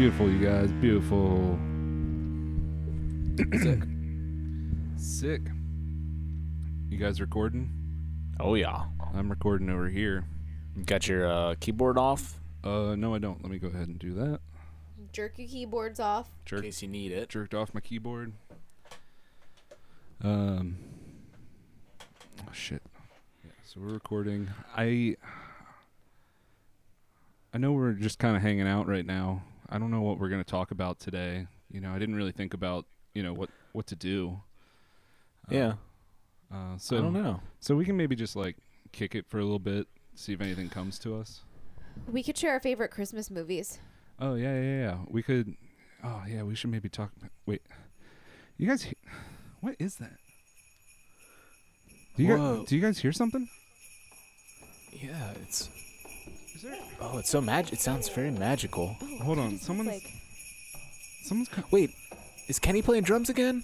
Beautiful, you guys. Beautiful. Sick. Sick. You guys recording? Oh yeah. I'm recording over here. Got your uh, keyboard off Uh, no, I don't. Let me go ahead and do that. Jerk your keyboards off. in case you need it. jerked off my keyboard. Um. Oh shit. Yeah. So we're recording. I. I know we're just kind of hanging out right now. I don't know what we're gonna talk about today. You know, I didn't really think about you know what what to do. Uh, Yeah. Uh, so I don't know. So we can maybe just like kick it for a little bit, see if anything comes to us. We could share our favorite Christmas movies. Oh yeah, yeah, yeah. We could. Oh yeah, we should maybe talk. Wait, you guys, he- what is that? Do you Whoa. guys, do you guys hear something? Yeah, it's Is there? Oh, it's so magic. It sounds very magical. Hold on, someone's like someone's. Co- Wait, is Kenny playing drums again?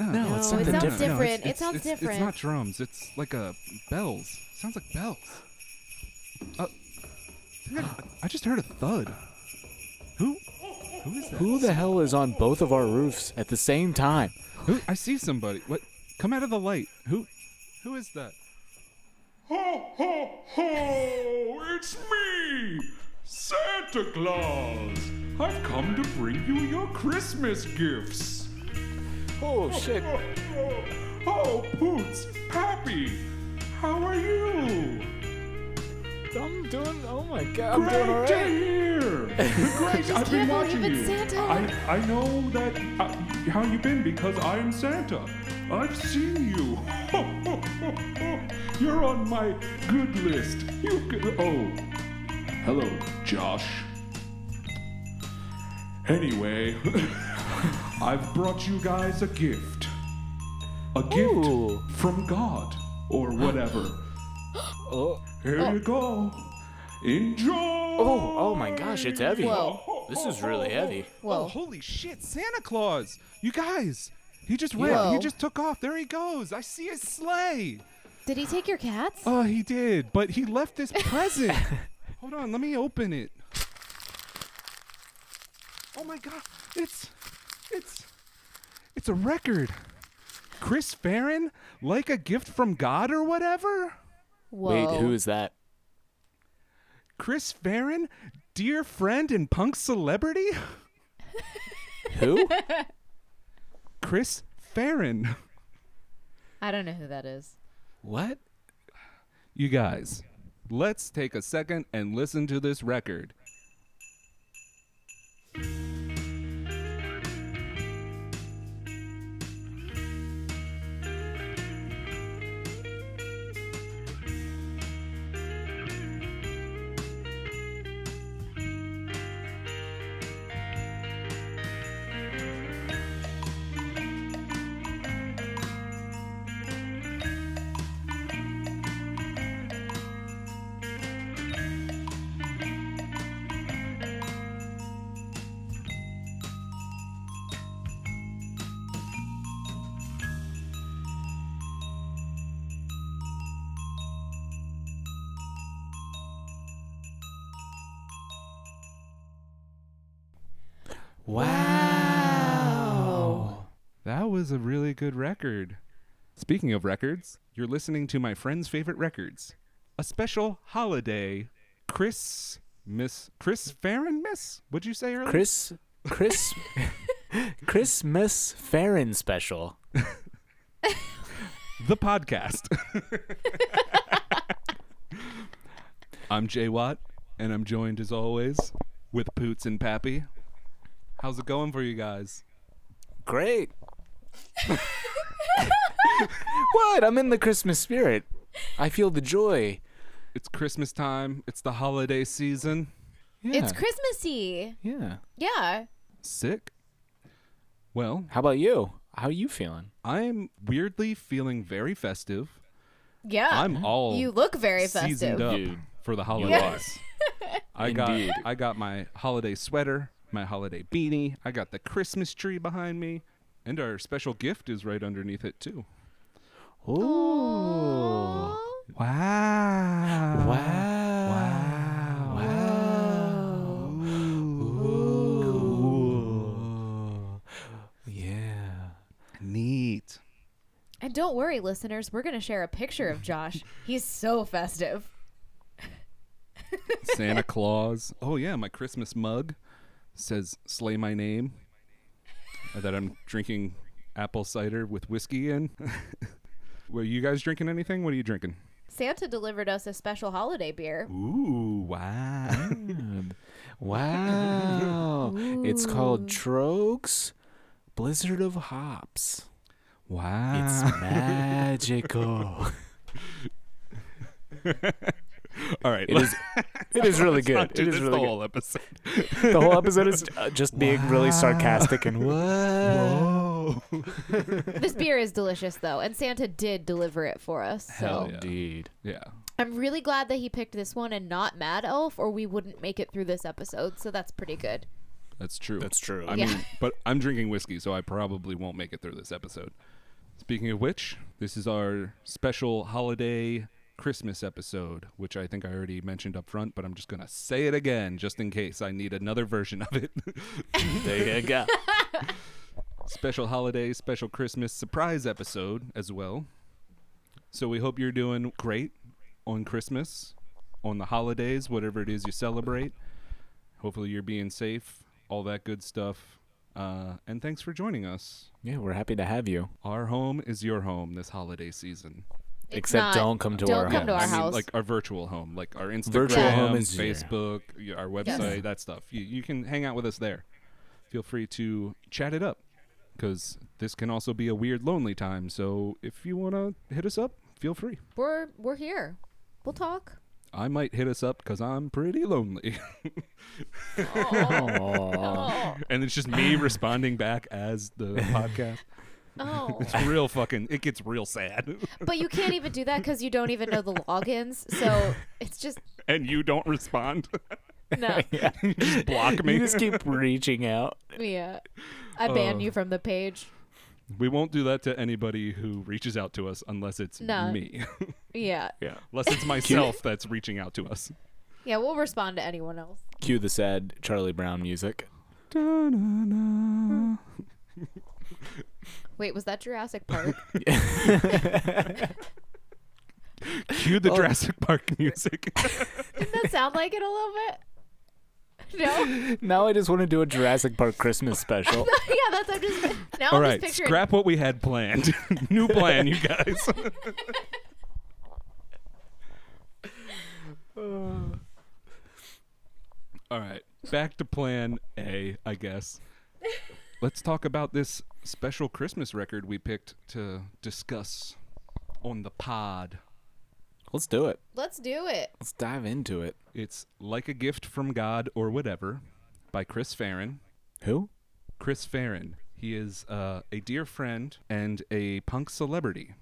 no, No, No, it's it something sounds different. different. it's- It sounds it's- It's not drums. It's like a bells. Sounds like bells. Uh, I, I, I just heard a thud. Who? Who is that? Who the hell is on both of our roofs at the same time? Who? I see somebody. What? Come out of the light. Who? Who is that? Ho, ho, ho! It's me, Santa Claus. I've come to bring you your Christmas gifts. Oh shit! Oh, Poots, Pappy, how are you? I'm doing. Oh my god, I'm Great doing to alright. hear. Great, I've been can't watching you. Santa. I I know that uh, how you've been because I'm Santa. I've seen you. You're on my good list. You could. Oh, hello, Josh. Anyway, I've brought you guys a gift. A gift Ooh. from God or whatever. Oh, Here you go. Enjoy. oh, oh my gosh, it's heavy. Whoa. This is really heavy. Oh, holy shit, Santa Claus! You guys, he just ran. He just took off. There he goes. I see his sleigh. Did he take your cats? Oh, he did, but he left this present. Hold on, let me open it. Oh my god, it's, it's, it's a record. Chris Farren, like a gift from God or whatever. Whoa. Wait, who is that? Chris Farren, dear friend and punk celebrity. Who? Chris Farren. I don't know who that is. what? You guys, let's take a second and listen to this record. Wow. That was a really good record. Speaking of records, you're listening to my friend's favorite records. A special holiday Chris Miss Chris Farren Miss? What'd you say earlier? Chris, Chris, Christmas Farren special. the podcast. I'm Jay Watt, and I'm joined as always with Poots and Pappy. How's it going for you guys? Great. what? I'm in the Christmas spirit. I feel the joy. It's Christmas time. It's the holiday season. Yeah. It's Christmassy. Yeah. Yeah. Sick. Well, How about you? How are you feeling? I'm weirdly feeling very festive. Yeah. I'm all you look very seasoned festive. up Dude. for the You holidays. are. I got Indeed. I got my holiday sweater, my holiday beanie. I got the Christmas tree behind me, and our special gift is right underneath it too. Oh. Wow. Wow. Wow. Wow. Ooh. Ooh. Yeah. Neat. And don't worry, listeners, we're going to share a picture of Josh. He's so festive. Santa Claus. Oh, yeah, my Christmas mug says "Slay my name." that I'm drinking apple cider with whiskey in. Were you guys drinking anything? What are you drinking? Santa delivered us a special holiday beer. Ooh, wow. Mm. Wow. it's called Tröegs Blizzard of Hops. wow. It's magical. All right. It is. It is really let's not good. do It is this really the good. whole episode. The whole episode is uh, just being really sarcastic and what? Whoa. This beer is delicious though, and Santa did deliver it for us. So Hell yeah. Indeed. Yeah. I'm really glad that he picked this one and not Mad Elf, or we wouldn't make it through this episode. So that's pretty good. That's true. That's true. I Yeah. mean, but I'm drinking whiskey, so I probably won't make it through this episode. Speaking of which, this is our special holiday Christmas episode, which I think I already mentioned up front, but I'm just going to say it again just in case I need another version of it. There you go. special holiday, special Christmas surprise episode as well. So we hope you're doing great on Christmas, on the holidays, whatever it is you celebrate. Hopefully you're being safe, all that good stuff. Uh, and thanks for joining us. Yeah, we're happy to have you. Our home is your home this holiday season. It's Except not- don't come to don't our come to house. our I mean, house. like our virtual home, like our Instagram, Virtual home is. Facebook, y- our website, that stuff. You, you can hang out with us there. Feel free to chat it up because this can also be a weird, lonely time. So if you want to hit us up, feel free. we're we're here. We'll talk. I might hit us up because I'm pretty lonely. And it's just me responding back as the podcast. Oh, It's real fucking, it gets real sad. but you can't even do that because you don't even know the logins. So it's just and you don't respond. no. yeah. just block me. You just keep reaching out. Yeah, I ban Oh. you from the page. We won't do that to anybody who reaches out to us unless it's No. me. Yeah, Yeah. unless it's myself that's reaching out to us. yeah. We'll respond to anyone else. Cue the sad Charlie Brown music. Wait, was that Jurassic Park? Cue the oh. Jurassic Park music. Didn't that sound like it a little bit? No. now I just want to do a Jurassic Park Christmas special. yeah, that's I'm just now All I'm right, just picturing. scrap what we had planned. New plan, you guys. All right, back to plan A, I guess. Let's talk about this special Christmas record we picked to discuss on the pod. Let's do it. Let's do it. Let's dive into it. It's Like a Gift from God or Whatever by Chris Farren. Who? Chris Farren. He is uh, a dear friend and a punk celebrity,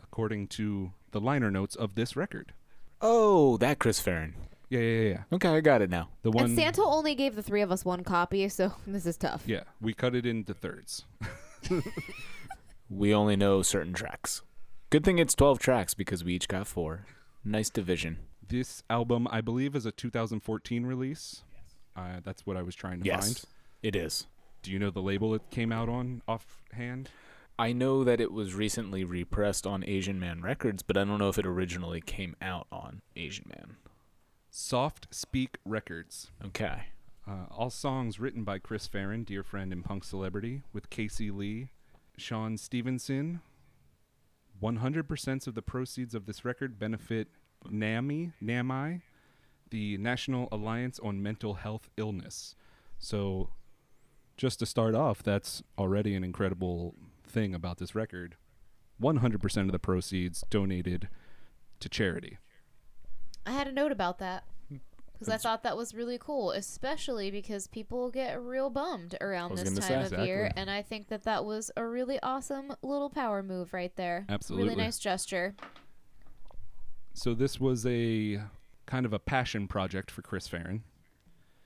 according to the liner notes of this record. Oh, that Chris Farren. Yeah, yeah, yeah, yeah. Okay, I got it now. The one. And Santa only gave the three of us one copy, so this is tough. Yeah, we cut it into thirds. We only know certain tracks. Good thing it's 12 tracks because we each got four. Nice division. This album, I believe, is a 2014 release. Uh, that's what I was trying to find. it is. Do you know the label it came out on offhand? I know that it was recently repressed on Asian Man Records, but I don't know if it originally came out on Asian Man. Soft Speak Records. Okay. Uh, all songs written by Chris Farren, dear friend and punk celebrity, with Casey Lee, Sean Stevenson. 100% of the proceeds of this record benefit NAMI, NAMI, the National Alliance on Mental Health Illness. So, just to start off, that's already an incredible thing about this record. 100% of the proceeds donated to charity. I had a note about that because I thought that was really cool, especially because people get real bummed around this time say. of year, and I think that that was a really awesome little power move right there. Absolutely. really nice gesture. So this was a kind of a passion project for Chris Farren.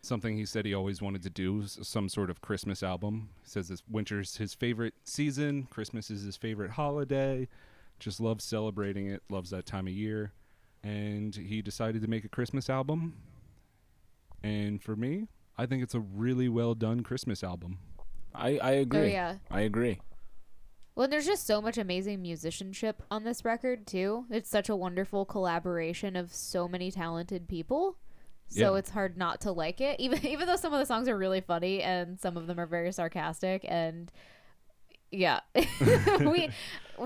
Something he said he always wanted to do, some sort of Christmas album. He says this winter's his favorite season, Christmas is his favorite holiday. Just loves celebrating it, loves that time of year. And he decided to make a Christmas album. And for me, I think it's a really well done Christmas album. I, I oh, agree. Oh yeah, I agree. Well, there's just so much amazing musicianship on this record too. It's such a wonderful collaboration of so many talented people. So Yeah. it's hard not to like it. Even even though some of the songs are really funny and some of them are very sarcastic and yeah. we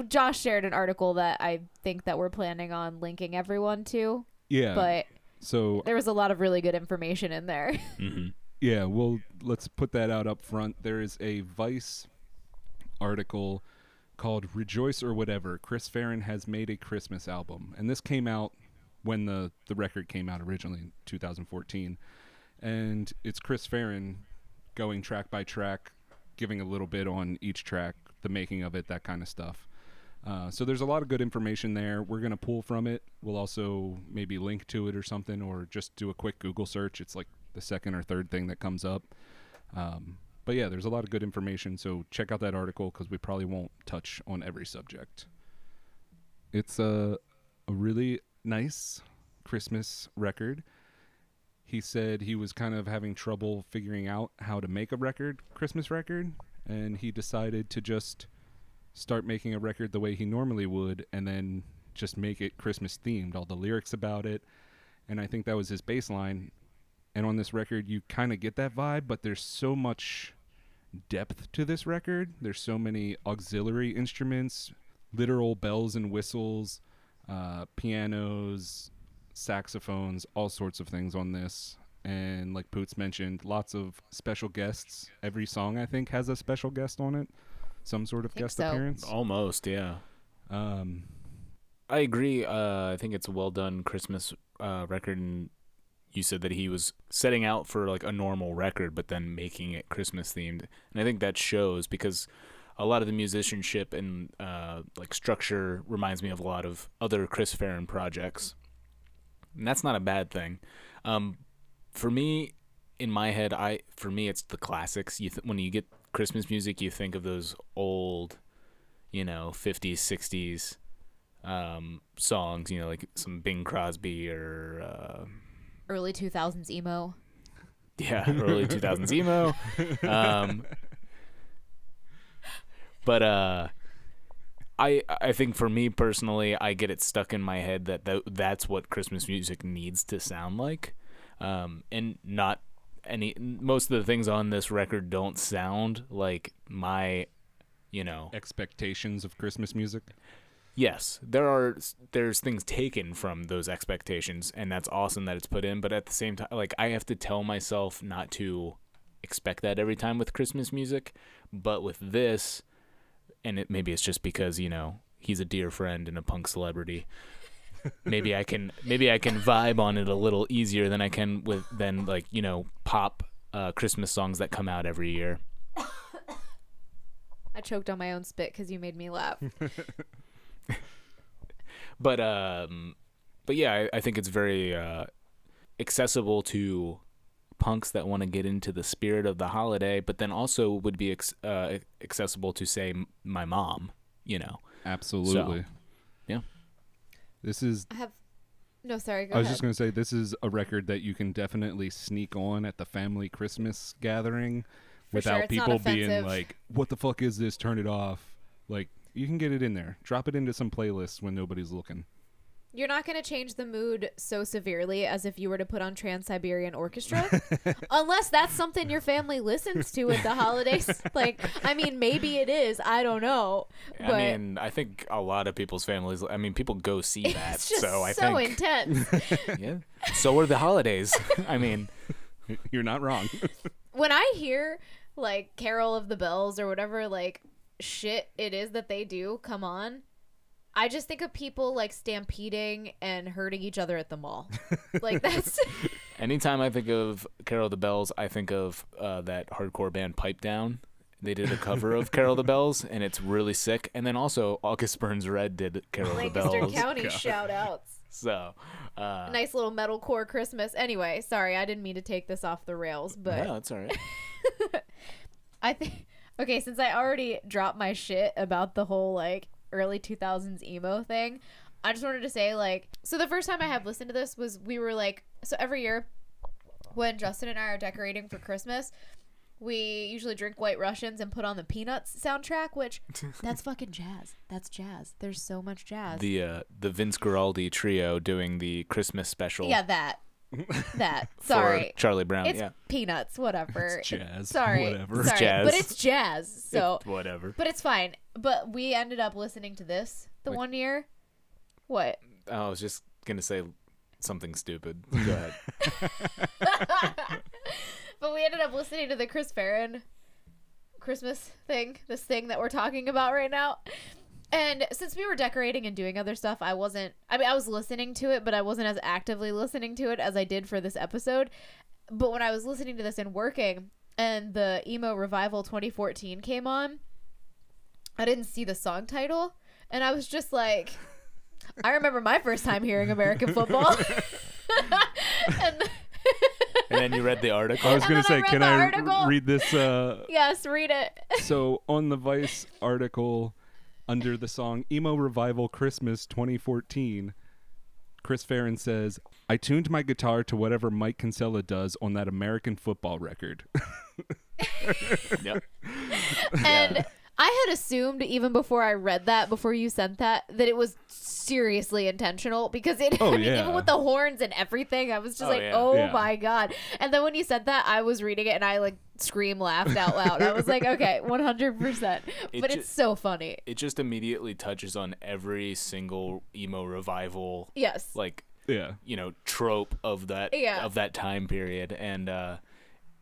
Josh shared an article that I think that we're planning on linking everyone to, Yeah. but so there was a lot of really good information in there. Mm-hmm. Yeah, well, let's put that out up front. There is a Vice article called Rejoice or Whatever. Chris Farren has made a Christmas album. And this came out when the, the record came out originally in 2014. And it's Chris Farren going track by track, giving a little bit on each track, the making of it, that kind of stuff. Uh, so there's a lot of good information there. We're to pull from it. We'll also maybe link to it or something, or just do a quick Google search. It's like the second or third thing that comes up. Um, but yeah, there's a lot of good information. So check out that article because we probably won't touch on every subject. It's a, a really nice Christmas record. He said he was kind of having trouble figuring out how to make a record, Christmas record, and he decided to just start making a record the way he normally would and then just make it Christmas themed, all the lyrics about it. And I think that was his baseline. And on this record, you kind of get that vibe, but there's so much depth to this record. There's so many auxiliary instruments, literal bells and whistles, uh, pianos, saxophones, all sorts of things on this. And like Poots mentioned, lots of special guests. Every song I think has a special guest on it, some sort of guest so. appearance. Almost, yeah. Um, I agree. Uh, I think it's a well done Christmas uh, record, and you said that he was setting out for like a normal record, but then making it Christmas themed, and I think that shows because a lot of the musicianship and uh, like structure reminds me of a lot of other Chris Farren projects, and that's not a bad thing. Um, for me, in my head, I for me it's the classics. You th- when you get Christmas music, you think of those old, you know, 50s, 60s um, songs, you know, like some Bing Crosby or uh, Early 2000s emo. yeah, early 2000s emo. Um, but uh, I I think for me personally, I get it stuck in my head that th- that's what Christmas music needs to sound like, um, and not any. Most of the things on this record don't sound like my, you know, expectations of Christmas music. yes there are there's things taken from those expectations and that's awesome that it's put in but at the same time like i have to tell myself not to expect that every time with christmas music but with this and it maybe it's just because you know he's a dear friend and a punk celebrity maybe i can maybe i can vibe on it a little easier than i can with than like you know pop uh, christmas songs that come out every year I choked on my own spit because you made me laugh. but um but yeah I, I think it's very uh accessible to punks that want to get into the spirit of the holiday but then also would be ex- uh, accessible to say my mom you know Absolutely. yeah. This is I have. No, sorry. Go I was ahead. just going to say this is a record that you can definitely sneak on at the family Christmas gathering For without sure, people being like, "What the fuck is this? Turn it off." Like you can get it in there. Drop it into some playlists when nobody's looking. You're not going to change the mood so severely as if you were to put on Trans Siberian Orchestra, unless that's something your family listens to at the holidays. like, I mean, maybe it is. I don't know, but i mean i think a lot of people's families i mean people go see that it's just so i so think intense. yeah so are the holidays i mean You're not wrong. when I hear like Carol of the Bells or whatever like shit it is that they do come on, I just think of people like stampeding and hurting each other at the mall. like that's anytime i think of carol the bells i think of uh, that hardcore band pipe down they did a cover of Carol the Bells, and it's really sick. And then also August Burns Red did Carol of the Lancaster Bells. County shout outs. So, uh, Nice little metalcore Christmas. Anyway, sorry, I didn't mean to take this off the rails, but yeah, that's all right. I think okay, since I already dropped my shit about the whole like early 2000s emo thing, I just wanted to say like so the first time I have listened to this was we were like so every year when Justin and I are decorating for Christmas, we usually drink White Russians and put on the Peanuts soundtrack, which that's fucking jazz. That's jazz. There's so much jazz. The uh, the Vince Guaraldi trio doing the Christmas special. yeah, that. That. Sorry. Charlie Brown. It's yeah, Peanuts, whatever. It's jazz, Sorry. whatever. Sorry. jazz. But it's jazz. So whatever. but it's fine. But we ended up listening to this the Like- one year. What? Oh, I was just gonna say something stupid. Go ahead. But we ended up listening to the Chris Farren Christmas thing, this thing that we're talking about right now. And since we were decorating and doing other stuff, I wasn't, I mean, I was listening to it, but I wasn't as actively listening to it as I did for this episode. But when I was listening to this and working, and the Emo Revival 2014 came on, I didn't see the song title. And I was just like, I remember my first time hearing American football. and And then you read the article. I was gonna then I say, can I article. read this? Uh, yes, read it. so on the Vice article under the song "Emo Revival Christmas 2014," Chris Farren says, "I tuned my guitar to whatever Mike Kinsella does on that American football record." Yep. And I had assumed even before I read that, before you sent that, that it was seriously intentional because it. Oh, I mean, yeah. even with the horns and everything, I was just Oh, like, yeah. "Oh Yeah. my god!" And then when you said that, I was reading it and I like scream laughed out loud. I was like, "Okay, one hundred percent." It But ju- it's so funny. It just immediately touches on every single emo revival, Yes. like yeah, you know, trope of that Yeah. of that time period, and uh,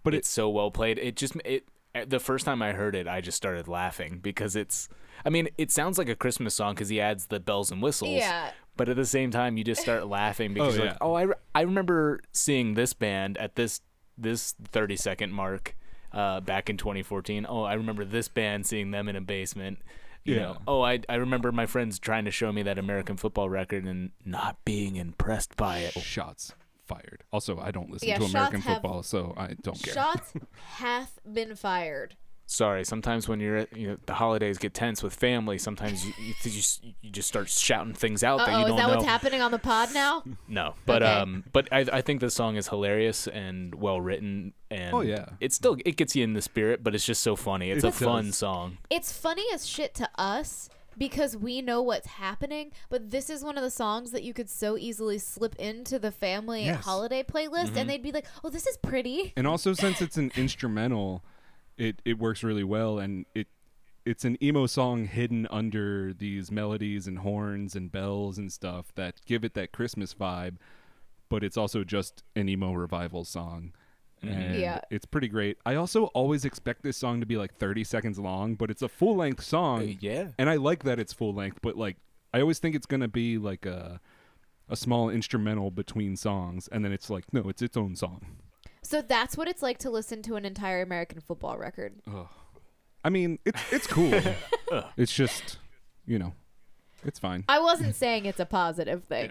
but it's so well played. It just it the first time I heard it, I just started laughing because it's. I mean, it sounds like a Christmas song because he adds the bells and whistles. Yeah. But at the same time, you just start laughing because Oh, you're yeah. like, oh, I, re- I remember seeing this band at this this 30 second mark uh, back in 2014. Oh, I remember this band seeing them in a basement. You Yeah. know, oh, I I remember my friends trying to show me that American football record and not being impressed by it. shots fired. Also, I don't listen Yeah, to shots American have- football, so I don't care. Shots have been fired. Sorry, sometimes when you're at, you know the holidays get tense with family, sometimes you you, you, just, you just start shouting things out that Oh, you is don't that know. what's happening on the pod now? No, but Okay. um, but I I think the song is hilarious and well written, and Oh, yeah. it still it gets you in the spirit, but it's just so funny. It's It a fun song. it's funny as shit to us because we know what's happening, but this is one of the songs that you could so easily slip into the family Yes. holiday playlist Mm-hmm. and they'd be like, "Oh, this is pretty." and also since it's an instrumental it it works really well and it it's an emo song hidden under these melodies and horns and bells and stuff that give it that christmas vibe but it's also just an emo revival song. And Yeah. it's pretty great. I also always expect this song to be like 30 seconds long but it's a full length song. Uh, yeah. and i like that it's full length but like i always think it's gonna be like a a small instrumental between songs and then it's like no it's its own song So that's what it's like to listen to an entire American football record. I mean, it's it's cool. it's just, you know, it's fine. I wasn't saying it's a positive thing.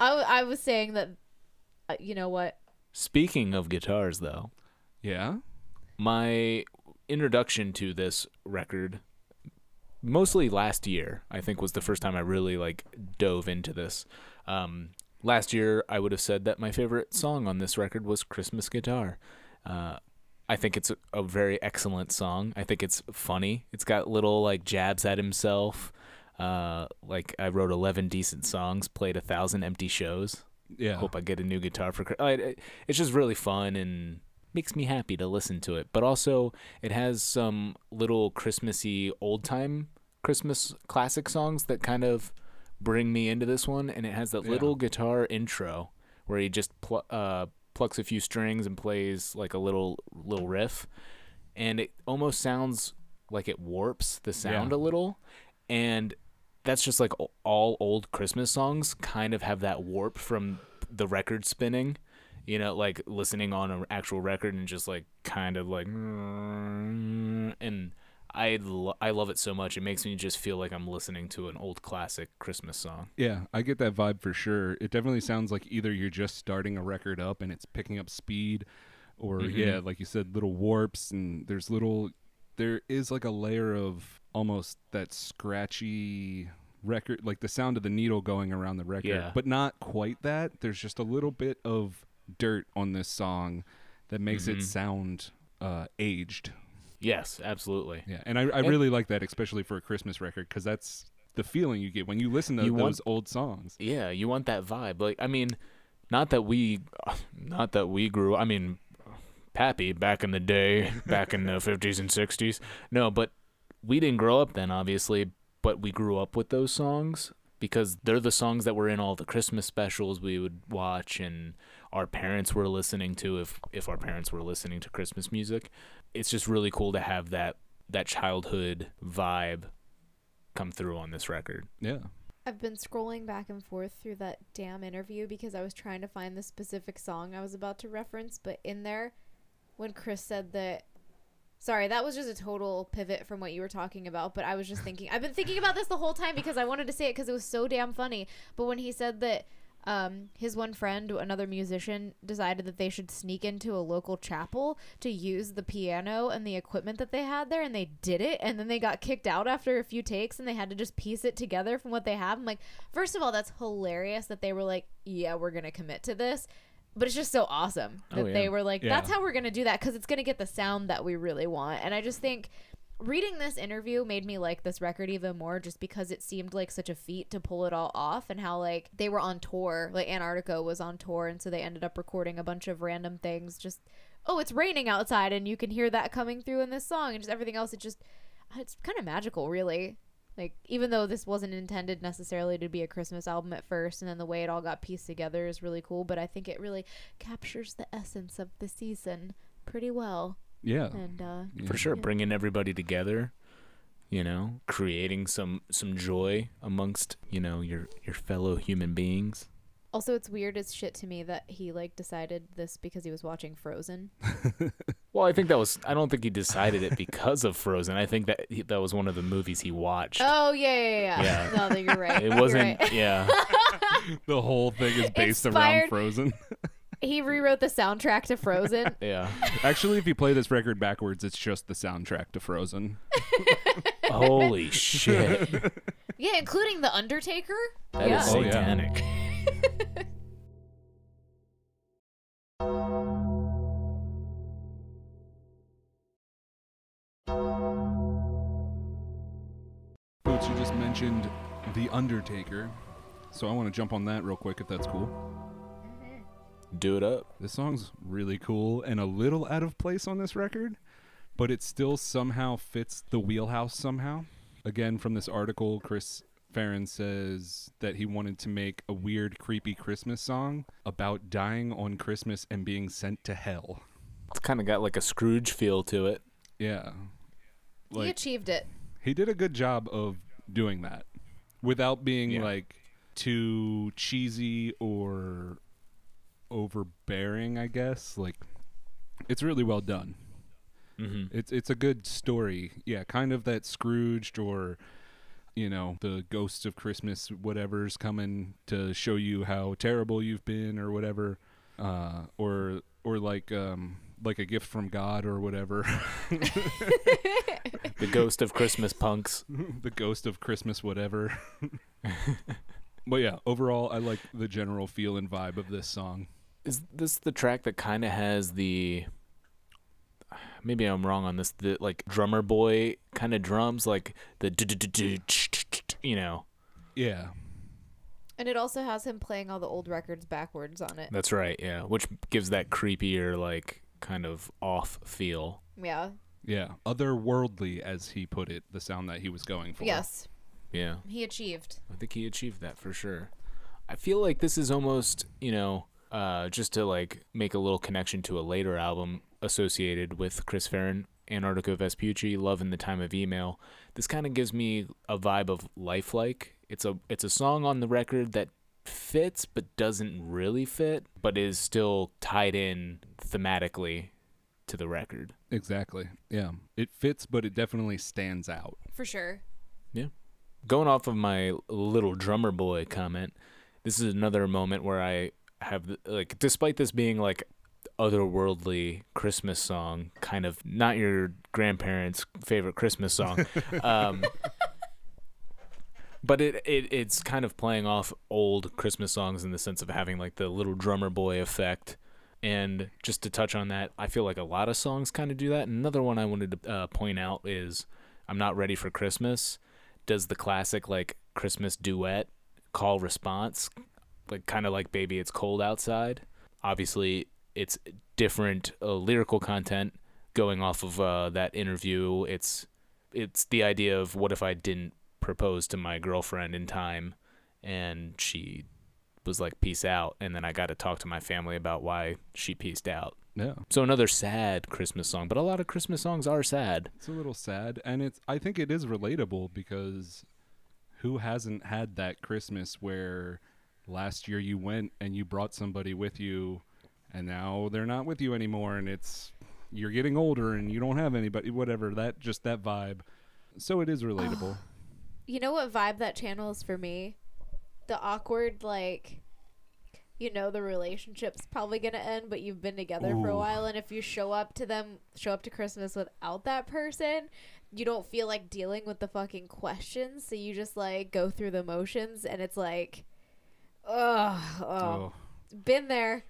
I, w- I was saying that, uh, you know what? Speaking of guitars, though, Yeah. my introduction to this record, mostly last year, I think was the first time I really like dove into this. Um, last year, I would have said that my favorite song on this record was "Christmas Guitar." Uh, I think it's a, a very excellent song. I think it's funny. It's got little like jabs at himself. Uh, like I wrote eleven decent songs, played a thousand empty shows. Yeah. Hope I get a new guitar for. Chri- I- I- It's just really fun and makes me happy to listen to it. But also, it has some little Christmassy old time Christmas classic songs that kind of bring me into this one. And it has that Yeah. little guitar intro where he just pl- uh, plucks a few strings and plays like a little little riff, and it almost sounds like it warps the sound Yeah. a little, and that's just like all old Christmas songs kind of have that warp from the record spinning. You know, like listening on an actual record and just like kind of like, and I lo- I love it so much. It makes me just feel like I'm listening to an old classic Christmas song. Yeah, I get that vibe for sure. It definitely sounds like either you're just starting a record up and it's picking up speed, or Mhm. yeah, like you said, little warps and there's little. There is like a layer of almost that scratchy record, like the sound of the needle going around the record, Yeah. but not quite that. There's just a little bit of dirt on this song that makes it Mhm. sound uh, aged. Yes, absolutely. Yeah, and I, I And- really like that, especially for a Christmas record, because that's the feeling you get when you listen to You want- those old songs. Yeah, you want that vibe. Like, I mean, not that we, not that we grew. I mean, Pappy back in the day, back in the fifties and sixties. No, but we didn't grow up then, obviously. But we grew up with those songs because they're the songs that were in all the Christmas specials we would watch, and our parents were listening to if if our parents were listening to Christmas music. It's just really cool to have that that childhood vibe come through on this record. Yeah. I've been scrolling back and forth through that damn interview because I was trying to find the specific song I was about to reference, but in there, when Chris said that. Sorry, that was just a total pivot from what you were talking about, but I was just thinking. I've been thinking about this the whole time because I wanted to say it because it was so damn funny. But when he said that um, his one friend, another musician, decided that they should sneak into a local chapel to use the piano and the equipment that they had there, and they did it, and then they got kicked out after a few takes, and they had to just piece it together from what they have. I'm like, first of all, that's hilarious that they were like, yeah, we're gonna commit to this. But it's just so awesome that Oh, yeah. they were like, Yeah. that's how we're gonna do that because it's gonna get the sound that we really want. And I just think reading this interview made me like this record even more just because it seemed like such a feat to pull it all off and how like they were on tour like antarctigo was on tour and so they ended up recording a bunch of random things just oh it's raining outside and you can hear that coming through in this song and just everything else. It just uh, it's kind of magical really. Like even though this wasn't intended necessarily to be a christmas album at first and then the way it all got pieced together is really cool but i think it really captures the essence of the season pretty well Yeah. and uh for sure Yeah. bringing everybody together you know creating some some joy amongst you know your your fellow human beings Also, it's weird as shit to me that he like decided this because he was watching Frozen. well i think that was i don't think he decided it because of frozen i think that he, that was one of the movies he watched Oh yeah, yeah, yeah. Yeah. No, that you're right. it wasn't right. yeah the whole thing is based around Frozen. He rewrote the soundtrack to Frozen. yeah Actually, if you play this record backwards, it's just the soundtrack to Frozen. holy shit yeah, including the Undertaker. That is yeah. Oh, yeah. satanic Boots, you just mentioned The Undertaker. So I want to jump on that real quick if that's cool. Do it up This song's really cool and a little out of place on this record, but it still somehow fits the wheelhouse somehow. Again, from this article, Chris Farren says that he wanted to make a weird, creepy Christmas song about dying on Christmas and being sent to hell. it's kind of got like a scrooge feel to it Yeah. he achieved it. he did a good job of doing that without being Yeah. like too cheesy or overbearing i guess. Like it's really well done. Hmm it's it's a good story. Yeah kind of that scrooged or you know the ghosts of christmas whatever's coming to show you how terrible you've been or whatever uh or or like um like a gift from god or whatever. The ghost of christmas punks. The ghost of Christmas, whatever. but yeah, overall, I like the general feel and vibe of this song. Is this the track that kind of has the maybe i'm wrong on this the like drummer boy kind of drums like the you know Yeah, And it also has him playing all the old records backwards on it. that's right yeah which gives that creepier like kind of off feel Yeah. yeah, otherworldly, as he put it, the sound that he was going for. Yes. yeah He achieved. i think he achieved that for sure i feel like this is almost you know uh just to like make a little connection to a later album associated with chris farren antarctigo vespucci love in the time of email this kind of gives me a vibe of lifelike it's a it's a song on the record that fits but doesn't really fit but is still tied in thematically to the record exactly. Yeah, it fits, but it definitely stands out. For sure. Yeah. Going off of my little drummer boy comment, this is another moment where I have like, despite this being like otherworldly Christmas song, kind of not your grandparents' favorite Christmas song, um, but it, it it's kind of playing off old Christmas songs in the sense of having like the little drummer boy effect. And just to touch on that, I feel like a lot of songs kind of do that. Another one I wanted to uh, point out is I'm Not Ready for Christmas does the classic like Christmas duet call response, like kind of like Baby It's Cold Outside. Obviously, it's different uh, lyrical content going off of uh, that interview. It's it's the idea of what if I didn't propose to my girlfriend in time and she was like peace out and then I got to talk to my family about why she peaced out. Yeah. So another sad Christmas song, but a lot of Christmas songs are sad. It's a little sad, and it's. I think it is relatable because who hasn't had that Christmas where last year you went and you brought somebody with you, and now they're not with you anymore, and it's you're getting older and you don't have anybody. Whatever that, just that vibe. So it is relatable. You know what vibe that channels for me? The awkward like you know the relationship's probably gonna end, but you've been together for a while, and if you show up to them, show up to Christmas without that person, you don't feel like dealing with the fucking questions, so you just like go through the motions, and it's like, ugh, oh, oh, been there,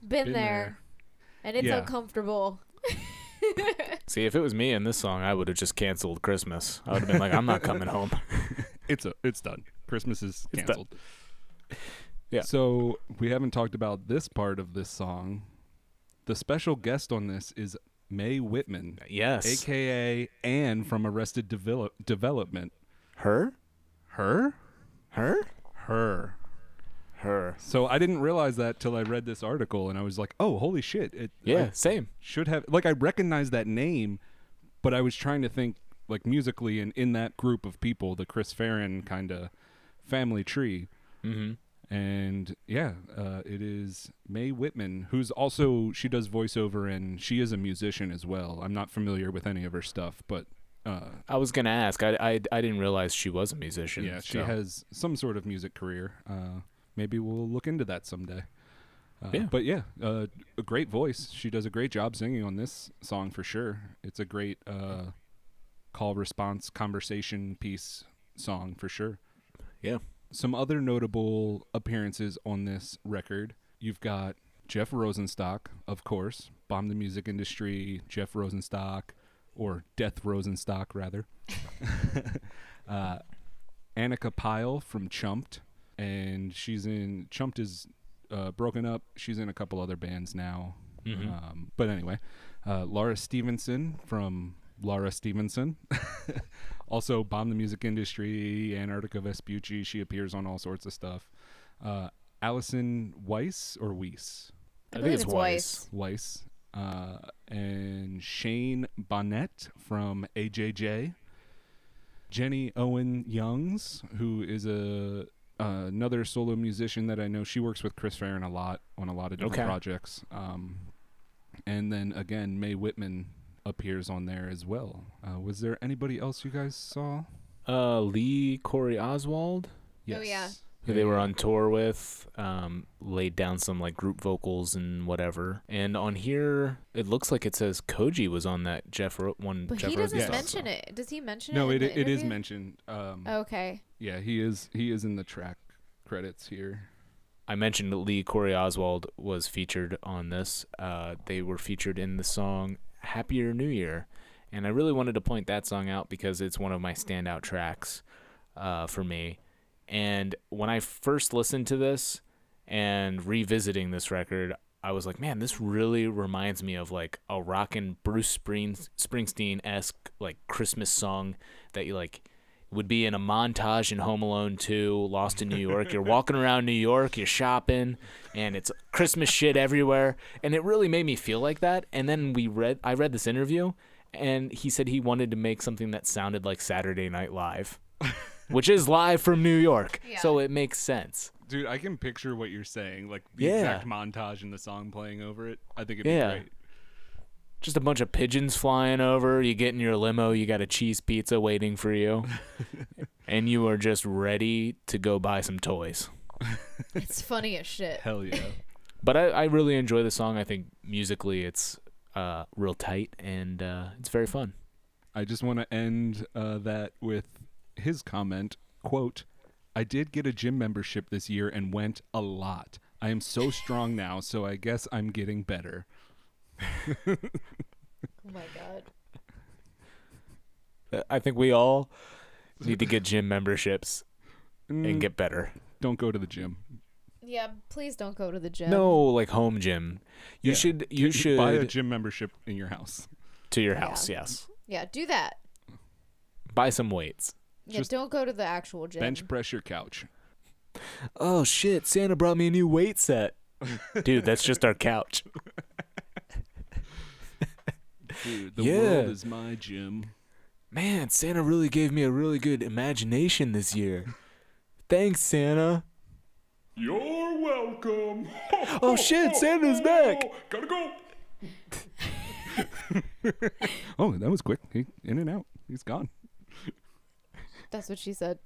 been, Been there, there. and it's Yeah. uncomfortable. See, if it was me in this song, I would have just canceled Christmas. I would have been like, I'm not coming home. it's a, it's done. Christmas is canceled. Yeah. So we haven't talked about this part of this song. The special guest on this is Mae Whitman, Yes. aka Anne from Arrested Develop- Development. her? Her? Her? Her. Her. So I didn't realize that till I read this article, and I was like, "Oh, holy shit!" It Yeah, I same. should have like I recognized that name, but I was trying to think like musically and in that group of people, the Chris Farren kind of family tree. Mm-hmm. And yeah, uh, it is Mae Whitman, who's also she does voiceover and she is a musician as well. I'm not familiar with any of her stuff, but uh, I was gonna ask. I, I I didn't realize she was a musician. yeah, she so- has some sort of music career. Uh, maybe we'll look into that someday. Uh, Yeah. But yeah, uh, a great voice. She does a great job singing on this song for sure. It's a great uh, call response conversation piece song for sure. Yeah. Some other notable appearances on this record. You've got Jeff Rosenstock, of course, bomb the music industry. Jeff Rosenstock, or Death Rosenstock, rather. uh, Annika Pyle from Chumped, and she's in Chumped is uh, broken up. She's in a couple other bands now. Mhm. Um, but anyway, uh, Laura Stevenson from Laura Stevenson, also bomb the music industry. Antarctigo Vespucci. She appears on all sorts of stuff. Uh, Allison Weiss or Weiss. I, believe think it's it's Weiss. Weiss, uh, and Shane Bonnette from AJJ, Jenny Owen Youngs, who is a uh, another solo musician that I know. She works with Chris Farren a lot on a lot of different Okay. projects. Um, and then again, Mae Whitman appears on there as well. Uh, was there anybody else you guys saw? Uh, Lee Corey Oswald, Oh, yeah. Who they were on tour with, um, laid down some like group vocals and whatever. And on here, it looks like it says Koji was on that Jeff Ro- one. But Jeff he doesn't Yes. Rosenstock mention song. it. Does he mention No, it? it in the it is interview? mentioned. Um, Okay. Yeah, he is he is in the track credits here. I mentioned that Lee Corey Oswald was featured on this. Uh, they were featured in the song "Happier New Year," and I really wanted to point that song out because it's one of my standout tracks uh, for me. And when I first listened to this and revisiting this record, I was like, "Man, this really reminds me of like a rockin' Bruce Springsteen esque like Christmas song that you like." would be in a montage in Home Alone 2, Lost in New York. You're walking around New York, you're shopping, and it's Christmas shit everywhere. And it really made me feel like that. And then we read I read this interview and he said he wanted to make something that sounded like Saturday Night Live, which is live from New York. Yeah. So it makes sense. Dude, I can picture what you're saying, like the Yeah. exact montage and the song playing over it. I think it'd Yeah. be great. Just a bunch of pigeons flying over. You get in your limo, you got a cheese pizza waiting for you. and you are just ready to go buy some toys. It's funny as shit. Hell yeah. but I, I really enjoy the song. I think musically it's uh, real tight and uh, it's very fun. I just want to end uh, that with his comment, quote, I did get a gym membership this year and went a lot. I am so strong now, so I guess I'm getting better. Oh my god. Uh, I think we all need to get gym memberships Mm, and get better. don't go to the gym. Yeah, please don't go to the gym. No, like home gym. You Yeah. should you should buy a gym membership in your house. to your Yeah. house. Yes, Yeah, do that. buy some weights. Yeah, Just don't go to the actual gym. Bench press your couch. Oh shit! Santa brought me a new weight set. Dude, that's just our couch. Dude, the Yeah. world is my gym. Man, Santa really gave me a really good imagination this year. Thanks, Santa. You're welcome. Oh shit, Santa's back. Gotta go. Oh, that was quick. He in and out. He's gone. That's what she said.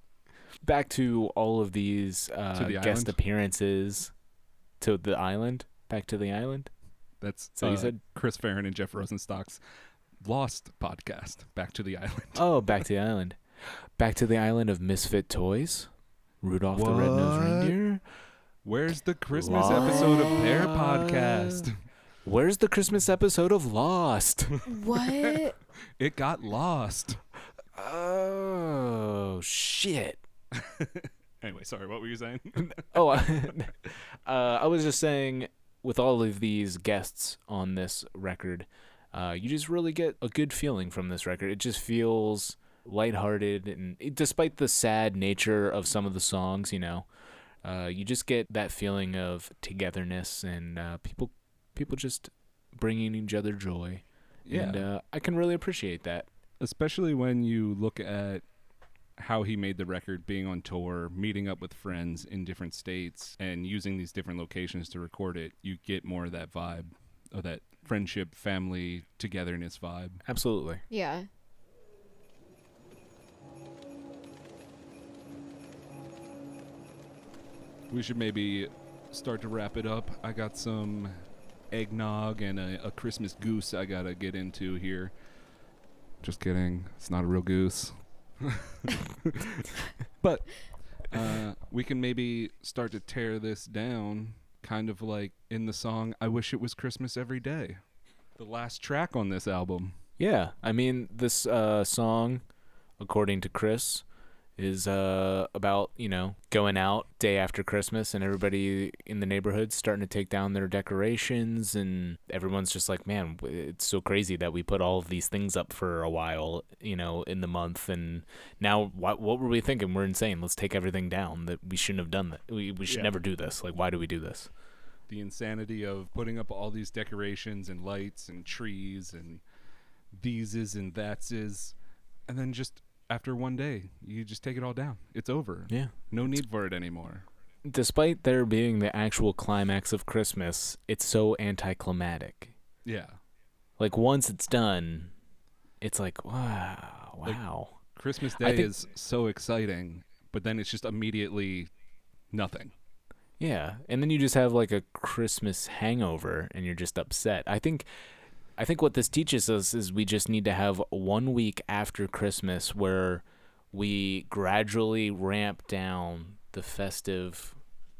Back to all of these uh, the guest island? appearances to the island. Back to the island. That's So you uh, said- Chris Farren and Jeff Rosenstock's Lost podcast. Back to the island. Oh, back to the island. Back to the island of misfit toys. Rudolph the Red-Nosed Reindeer. Where's the Christmas episode of their podcast? Where's the Christmas episode of Lost? What? It got lost. Oh shit. Anyway, sorry. What were you saying? Oh, uh, I was just saying, with all of these guests on this record, uh, you just really get a good feeling from this record. It just feels lighthearted, and it, despite the sad nature of some of the songs, you know, uh, you just get that feeling of togetherness and uh, people, people just bringing each other joy. yeah. And uh, I can really appreciate that. Especially when you look at how he made the record being on tour meeting up with friends in different states and using these different locations to record it you get more of that vibe of that friendship family togetherness vibe Absolutely. yeah. we should maybe start to wrap it up i got some eggnog and a, a christmas goose i gotta get into here just kidding. It's not a real goose. But uh, we can maybe start to tear this down, kind of like in the song "I Wish It Was Christmas Every Day," the last track on this album. Yeah, I mean this uh, song, according to Chris, is uh, about you know going out day after Christmas and everybody in the neighborhood starting to take down their decorations and everyone's just like, man, it's so crazy that we put all of these things up for a while, you know, in the month and now what what were we thinking? We're insane. Let's take everything down. That we shouldn't have done that. We we should Yeah. never do this. Like, why do we do this? The insanity of putting up all these decorations and lights and trees and theses and that's thatses, and then just after one day, you just take it all down. It's over. Yeah. No need for it anymore. Despite there being the actual climax of Christmas, it's so anticlimactic. Yeah. like once it's done it's like wow Like- wow Christmas Day think- is so exciting, but then it's just immediately nothing. yeah and then you just have like a christmas hangover and you're just upset i think i think what this teaches us is we just need to have one week after christmas where we gradually ramp down the festive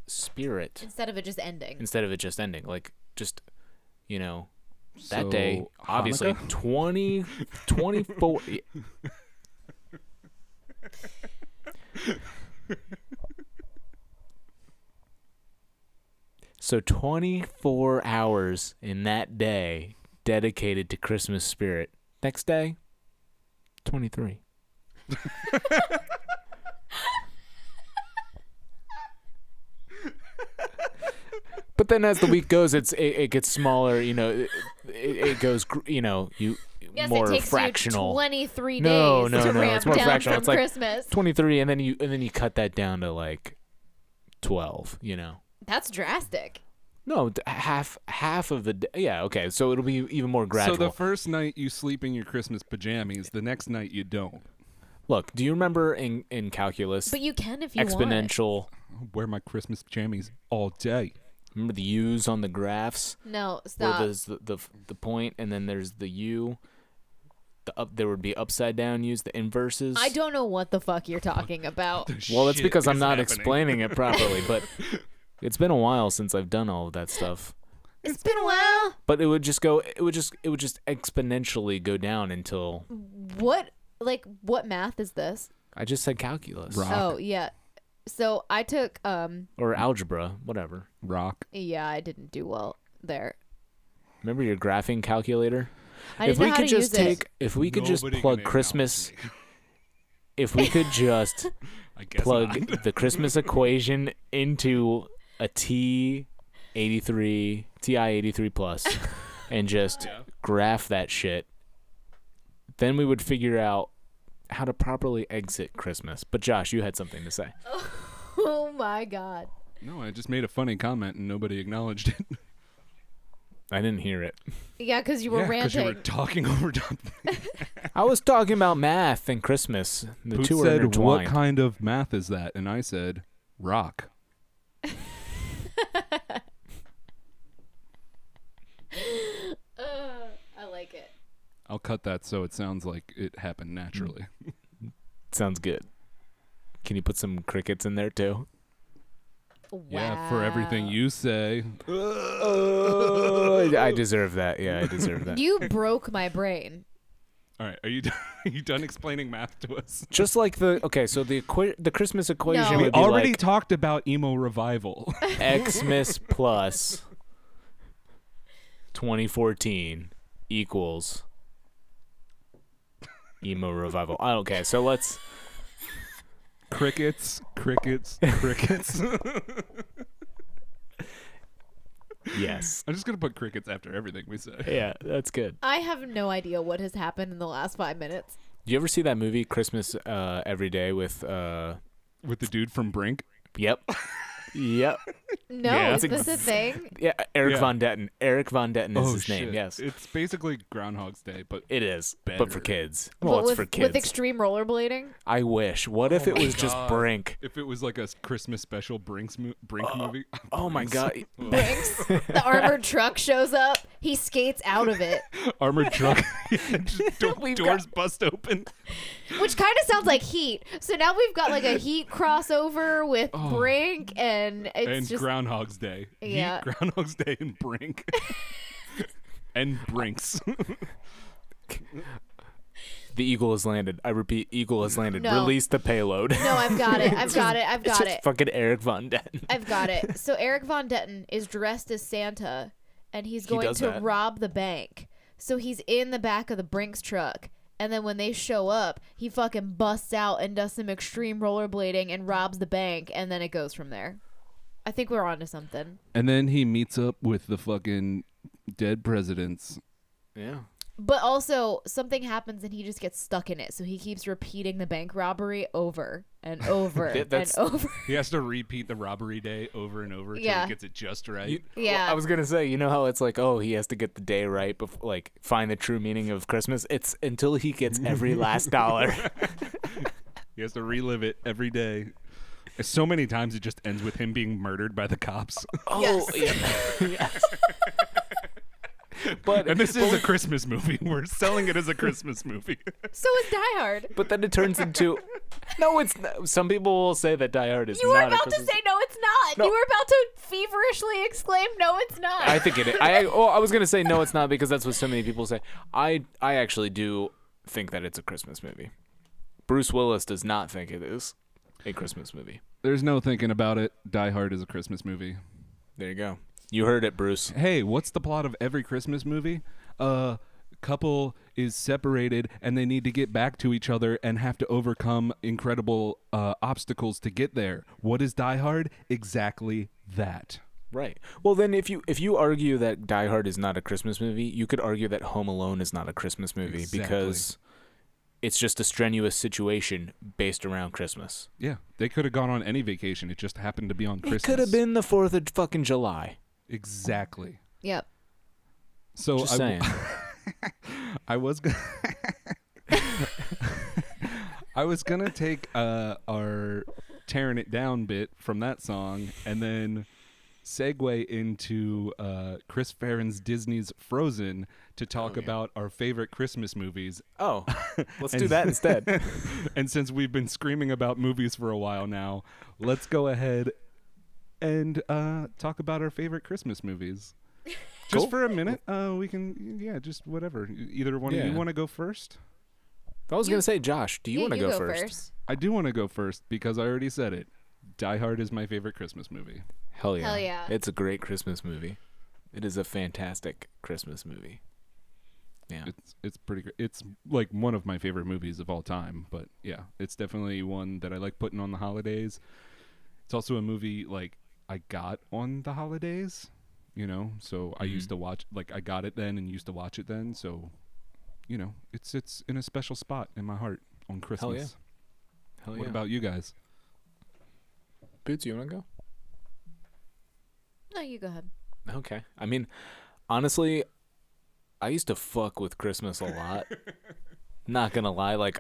spirit Instead of it just ending. instead of it just ending like just you know that So, day obviously Hanukkah? 20 24 so 24 hours in that day dedicated to christmas spirit next day 23 but then as the week goes it's it, it gets smaller you know it, it, goes you know you Yes, more it takes fractional you 23 No, days no, to no, ramp it's more down fractional. It's like- Christmas. 23 and then you and then you cut that down to like 12 you know That's drastic. No half half of the d- yeah okay so it'll be even more gradual So the first night you sleep in your Christmas pajamas, the next night you don't. look do you remember in in calculus But you can if you want. exponential I wear my Christmas pajamas all day. remember the u's on the graphs No, stop. where there's the, the the point and then there's the u the up there would be upside down u's the inverses I don't know what the fuck you're talking about. well that's because i'm not happening. explaining it properly but It's been a while since I've done all of that stuff. It's been a while. But it would just go it would just it would just exponentially go down until What like what math is this? I just said calculus Rock. Oh yeah. So I took um or algebra, whatever. Rock. yeah, I didn't do well there. Remember your graphing calculator? I if didn't we know how could just take it. if we could just plug Christmas if we could just plug not. the Christmas equation into a T eighty three TI eighty three plus and just Yeah. graph that shit, then we would figure out how to properly exit Christmas. But Josh, you had something to say. Oh my god. No, I just made a funny comment and nobody acknowledged it. I didn't hear it. Yeah, because you were yeah, ranting. you were talking over top. I was talking about math and Christmas. The Who two are said, intertwined. "What kind of math is that?" And I said, "Rock." Uh, I like it. I'll cut that so it sounds like it happened naturally. Sounds good. Can you put some crickets in there too? Yeah, for everything you say. Oh, I deserve that. Yeah, I deserve that. You broke my brain. All right, are you done, are you done explaining math to us? Just like the okay, so the equi- the Christmas equation No. We already like talked about emo revival. Xmas plus 2014 equals emo revival. Oh, okay, so let's crickets, crickets, crickets. yes, I'm just gonna put crickets after everything we say. yeah, that's good. I have no idea what has happened in the last five minutes. Do you ever see that movie Christmas uh, Every Day with? Uh, With the dude from Brink. yep, yep, No, Yeah, is that's this a thing? yeah. Erik Yeah. Von Detten. Erik Von Detten is oh his shit! name. Yes, it's basically Groundhog's Day, but it is, but for kids. Well, but it's with, for kids. with extreme rollerblading? I wish. What if Oh it my was just Brink? if it was like a Christmas special Brinks mo- Brink oh, movie. Oh my god. Brinks. the armored truck shows up. He skates out of it, Armored truck. Just do- We've doors bust open. which kind of sounds like Heat. So now we've got like a Heat crossover with Oh. Brink, and it's and just Groundhog's Day. Heat, Yeah. Groundhog's Day and Brink. and Brinks. The eagle has landed. I repeat, eagle has landed. No. Release the payload. no, I've got it. I've got it. I've it's got just it. fucking Erik Von Detten. I've got it. So Erik Von Detten is dressed as Santa, and he's going does to that. rob the bank. So he's in the back of the Brinks truck, and then when they show up, he fucking busts out and does some extreme rollerblading and robs the bank, and then it goes from there. I think we're onto something. and then he meets up with the fucking dead presidents. Yeah. But also, something happens and he just gets stuck in it. So he keeps repeating the bank robbery over and over Th- and that's- over. He has to repeat the robbery day over and over until Yeah. he gets it just right. You- Yeah. I was gonna say, you know how it's like, oh, he has to get the day right, before, like find the true meaning of Christmas. It's until he gets every last dollar. He has to relive it every day. So many times it just ends with him being murdered by the cops. Oh, yeah. yes. but and this is a Christmas movie. We're selling it as a Christmas movie. so is Die Hard. but then it turns into no. It's not. some people will say that Die Hard is You were not a about to Christmas- say no, it's not. No. You were about to feverishly exclaim, "No, it's not." I think it. Is. I oh, I was gonna say no, it's not because that's what so many people say. I I actually do think that it's a Christmas movie. Bruce Willis does not think it is a Christmas movie. There's no thinking about it. Die Hard is a Christmas movie. There you go. You heard it, Bruce. Hey, what's the plot of every Christmas movie? Uh couple is separated and they need to get back to each other and have to overcome incredible uh, obstacles to get there. What is Die Hard? Exactly that. Right. Well, then if you if you argue that Die Hard is not a Christmas movie, you could argue that Home Alone is not a Christmas movie Exactly. because it's just a strenuous situation based around Christmas. Yeah, they could have gone on any vacation. It just happened to be on Christmas. It could have been the Fourth of fucking July. exactly. yep. So Just I, saying. I was gonna I was gonna take uh, our tearing it down bit from that song and then segue into uh, Chris Farren's Disney's Frozen to talk Oh, yeah. about our favorite Christmas movies. Oh, let's do that instead. and since we've been screaming about movies for a while now, let's go ahead and uh, talk about our favorite Christmas movies. Just Cool. for a minute, uh, we can, yeah, just whatever. Either one of you want to go first? I was gonna say, Josh, do you Yeah, want to you go, first? I do want to go first because I already said it. Die Hard is my favorite Christmas movie. Hell yeah. Hell yeah. It's a great Christmas movie. It is a fantastic Christmas movie. Yeah. It's it's pretty great. It's like one of my favorite movies of all time. But yeah, it's definitely one that I like putting on the holidays. It's also a movie like I got on the holidays, you know. So I used Mhm. to watch like I got it then and used to watch it then. So, you know, it's it's in a special spot in my heart on Christmas. Hell yeah. Hell What yeah. about you guys? Boots, you want to go? No, you go ahead. Okay. I mean, honestly, I used to fuck with Christmas a lot. Not gonna lie, like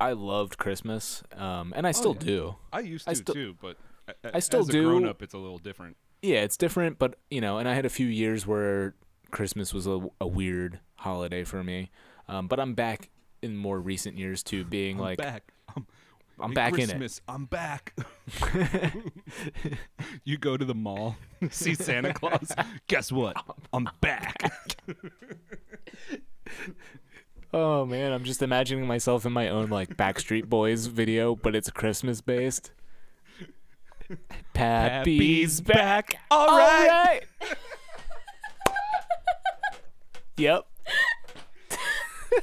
I loved Christmas, um, and I still yeah. do. I used to I to still- too, but a- a- I still as a do. grown up, it's a little different. Yeah, it's different, but you know, and I had a few years where Christmas was a, a weird holiday for me. Um, but I'm back in more recent years to being I'm like back. I'm, I'm Hey, back in it. I'm back. you go to the mall, see Santa Claus. Guess what? I'm back. Oh man, I'm just imagining myself in my own like Backstreet Boys video, but it's Christmas based. Pappy's back. All right. yep.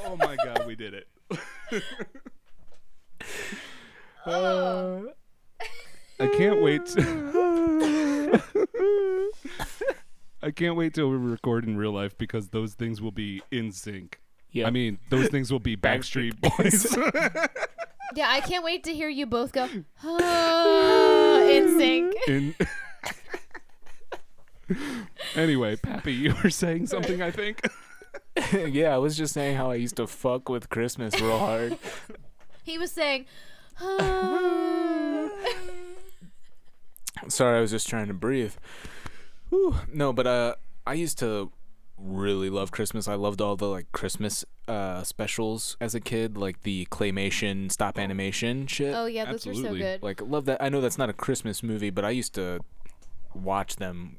oh my god, we did it. Uh, I can't wait. To I can't wait till we record in real life because those things will be in sync. yeah. I mean, those things will be Backstreet Boys. Yeah, I can't wait to hear you both go "Ah," in sync. in anyway, Pappy, you were saying something. I think. yeah, I was just saying how I used to fuck with Christmas real hard. He was saying. Sorry, I was just trying to breathe. Whew. No, but uh, I used to really love Christmas. I loved all the like Christmas uh specials as a kid, like the claymation, stop animation shit. "Oh yeah, those are so good." Like love that. I know that's not a Christmas movie, but I used to watch them.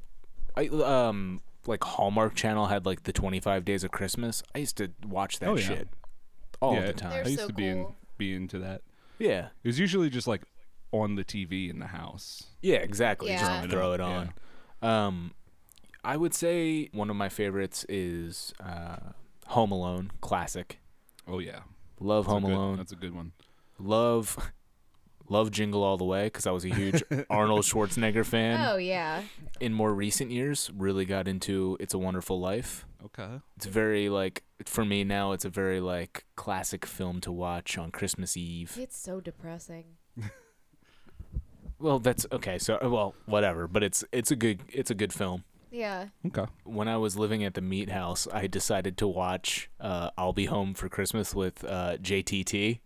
I um like Hallmark Channel had like the 25 Days of Christmas. I used to watch that Oh, yeah. shit all yeah, the time. They're I used so to be in, be into that. Yeah. It was usually just like on the TV in the house. Yeah, exactly. Yeah. Just throw it on. Um, I would say one of my favorites is uh, Home Alone, classic. Oh yeah, Love That's Home good- Alone. That's a good one. Love, love Jingle All the Way because I was a huge Arnold Schwarzenegger fan. oh yeah, In more recent years, really got into It's a Wonderful Life. Okay. It's very like for me now. It's a very like classic film to watch on Christmas Eve. it's so depressing. Well, that's okay. So well, whatever. But it's it's a good it's a good film. Yeah. Okay. when I was living at the meat house, I decided to watch uh, "I'll Be Home for Christmas" with uh, JTT,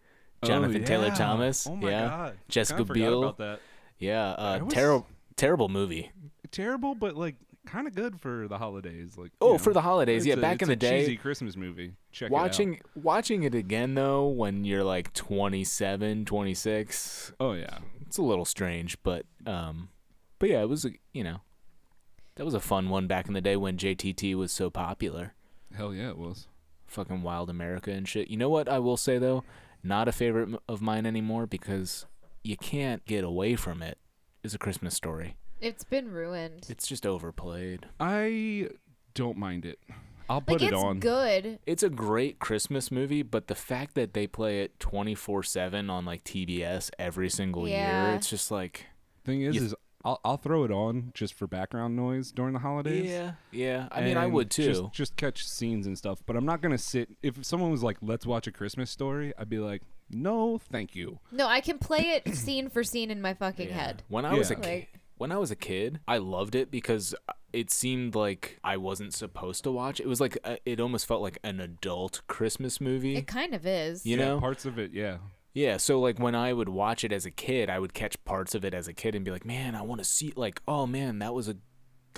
Jonathan Oh, Taylor Thomas. Oh my yeah, god. Jessica Biel. Yeah. Uh, was- terrible, terrible movie. Terrible, but like kind of good for the holidays. Like. Oh, know, for the holidays, yeah. a- back in the a day, cheesy Christmas movie. Check watching watching it again though, when you're like 27, 26, Oh yeah. it's a little strange, but um, but yeah, it was a, you know, that was a fun one back in the day when JTT was so popular. Hell yeah, it was. fucking Wild America and shit. You know what I will say though, not a favorite of mine anymore because you can't get away from it. Is a Christmas story. It's been ruined. It's just overplayed. I don't mind it. I'll put like it it's on. good. It's a great Christmas movie, but the fact that they play it 24/7 on like TBS every single year, it's just like Thing is, You- is I'll I'll throw it on just for background noise during the holidays. yeah, yeah. I mean, I and would too. Just, just catch scenes and stuff, but I'm not gonna sit. If someone was like, "Let's watch a Christmas story," I'd be like, "No, thank you." No, I can play it scene for scene in my fucking Yeah. head. When I was a Yeah. kid, Like- when I was a kid, I loved it because uh, it seemed like I wasn't supposed to watch. It was like a, it almost felt like an adult Christmas movie. It kind of is. You Yeah, know? parts of it, yeah. Yeah, so like when I would watch it as a kid, I would catch parts of it as a kid and be like, "Man, I want to see like, oh man, that was a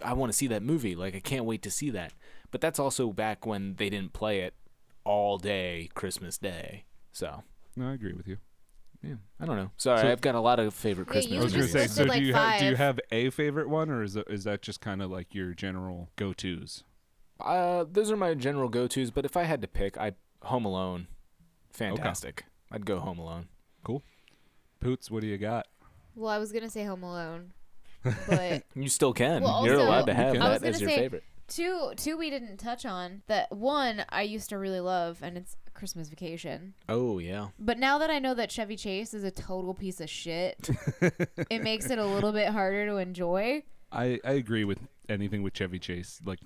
I want to see that movie. Like I can't wait to see that." But that's also back when they didn't play it all day Christmas Day. So, No, I agree with you. Yeah, I don't know. Sorry, So- I've got a lot of favorite Yeah, Christmas you I was gonna say, movies. so listed, do like, you have do you have a favorite one, or is it, is that just kind of like your general go tos? Uh, those are my general go-tos. But if I had to pick, I'd Home Alone. Fantastic. I'd go Home Alone. Cool. Poots, what do you got? Well, I was gonna say Home Alone, but You still can. Well, You're also- allowed to have You can. That as your say- favorite. two two we didn't touch on. That one I used to really love, and it's Christmas Vacation. Oh yeah. But now that I know that Chevy Chase is a total piece of shit, it makes it a little bit harder to enjoy. I I agree with anything with Chevy Chase. Like,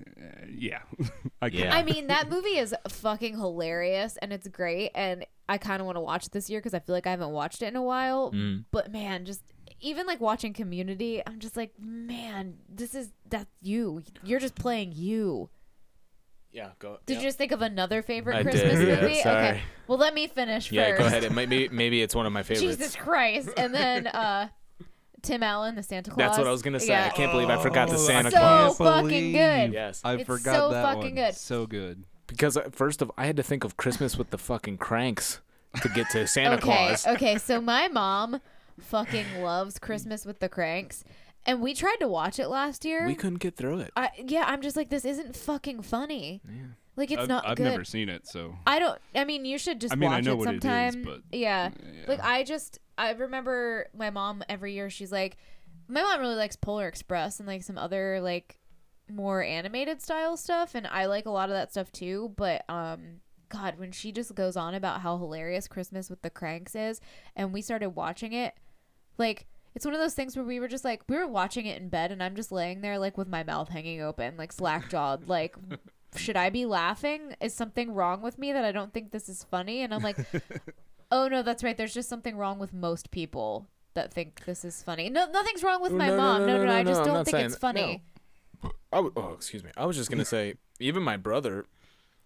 uh, yeah, I Yeah. I mean, that movie is fucking hilarious and it's great, and I kind of want to watch it this year because I feel like I haven't watched it in a while. Mm. But man, just even like watching Community, I'm just like, man, this is that's you. You're just playing you. Yeah. Go. Did you just think of another favorite I Christmas did, yeah, movie? sorry. Okay, well let me finish Yeah. first. Go ahead. It might be. Maybe it's one of my favorites. Jesus Christ, and then uh, Tim Allen, the Santa Claus. That's what I was gonna say. Yeah. I can't believe I forgot the Oh, Santa I So Claus. can't fucking good. Yes. I It's forgot so that fucking one. good. So good. Because uh, first of, I had to think of Christmas with the fucking Kranks to get to Santa okay, Claus. okay. So my mom fucking loves Christmas with the Kranks, and we tried to watch it last year. We couldn't get through it. I, yeah, I'm just like, this isn't fucking funny. Yeah. Like, it's I've, not I've good. never seen it, so I don't. I mean, you should just I mean, I know it what it is, but- yeah. yeah. Like I just I remember my mom every year she's like my mom really likes Polar Express and like some other like more animated style stuff and I like a lot of that stuff too, but um god, when she just goes on about how hilarious Christmas with the Kranks is and we started watching it like it's one of those things where we were just like we were watching it in bed and I'm just laying there like with my mouth hanging open, like slack jawed, like should I be laughing? Is something wrong with me that I don't think this is funny? And I'm like, oh no, that's right. There's just something wrong with most people that think this is funny. No, nothing's wrong with my No, no, mom. no, No, no, no, no. no, I just no, I'm don't not think saying it's that. funny. I w- oh, excuse me. I was just gonna say, even my brother,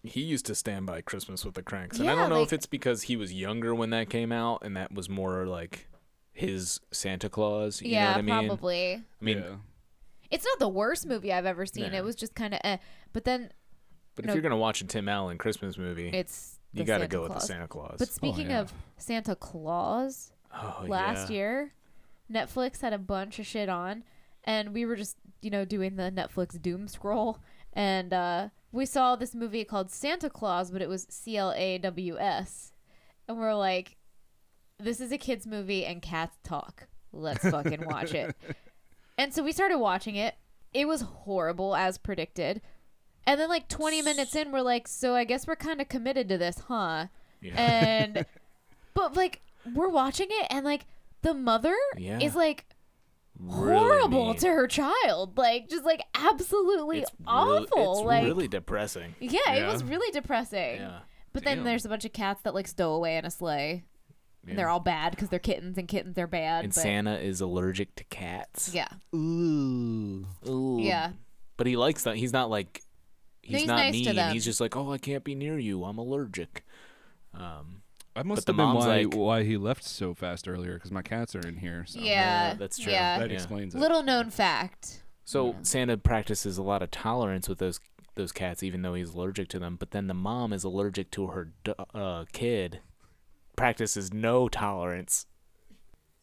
he used to stand by Christmas with the Kranks, and I Yeah, don't know if it's because he was younger when that came out, and that was more like his Santa Claus. You know yeah, what I mean? probably. I mean, yeah. It's not the worst movie I've ever seen. Yeah. It was just kind of eh. But then but no. if you're gonna watch a Tim Allen Christmas movie, it's you gotta Santa go with the Santa Claus. But speaking yeah. of Santa Claus, oh, last yeah. year, Netflix had a bunch of shit on, and we were just you know doing the Netflix doom scroll, and uh, we saw this movie called Santa Claus, but it was C L A W S, and we're like, this is a kids movie and cats talk. Let's fucking watch it. And so we started watching it. It was horrible as predicted. And then like 20 minutes in we're like, so I guess we're kind of committed to this, huh? Yeah. And but like we're watching it and like the mother Yeah. is like Really horrible mean. to her child. Like just like absolutely It's awful. Really, it's like really depressing. yeah, it was really depressing. Yeah. But then there's a bunch of cats that like stow away in a sleigh. Yeah. And they're all bad because they're kittens and kittens are bad. and but Santa is allergic to cats. yeah, Ooh. Ooh. yeah. But he likes that. He's not like he's, he's not nice to mean. them. He's just like, oh, I can't be near you. I'm allergic. Um, I must have been mom's why like- why he left so fast earlier because my cats are in here. So Yeah, that's true. Yeah. that Yeah. explains it. Little known fact. so Yeah. Santa practices a lot of tolerance with those those cats, even though he's allergic to them. But then the mom is allergic to her uh, kid, practices no tolerance.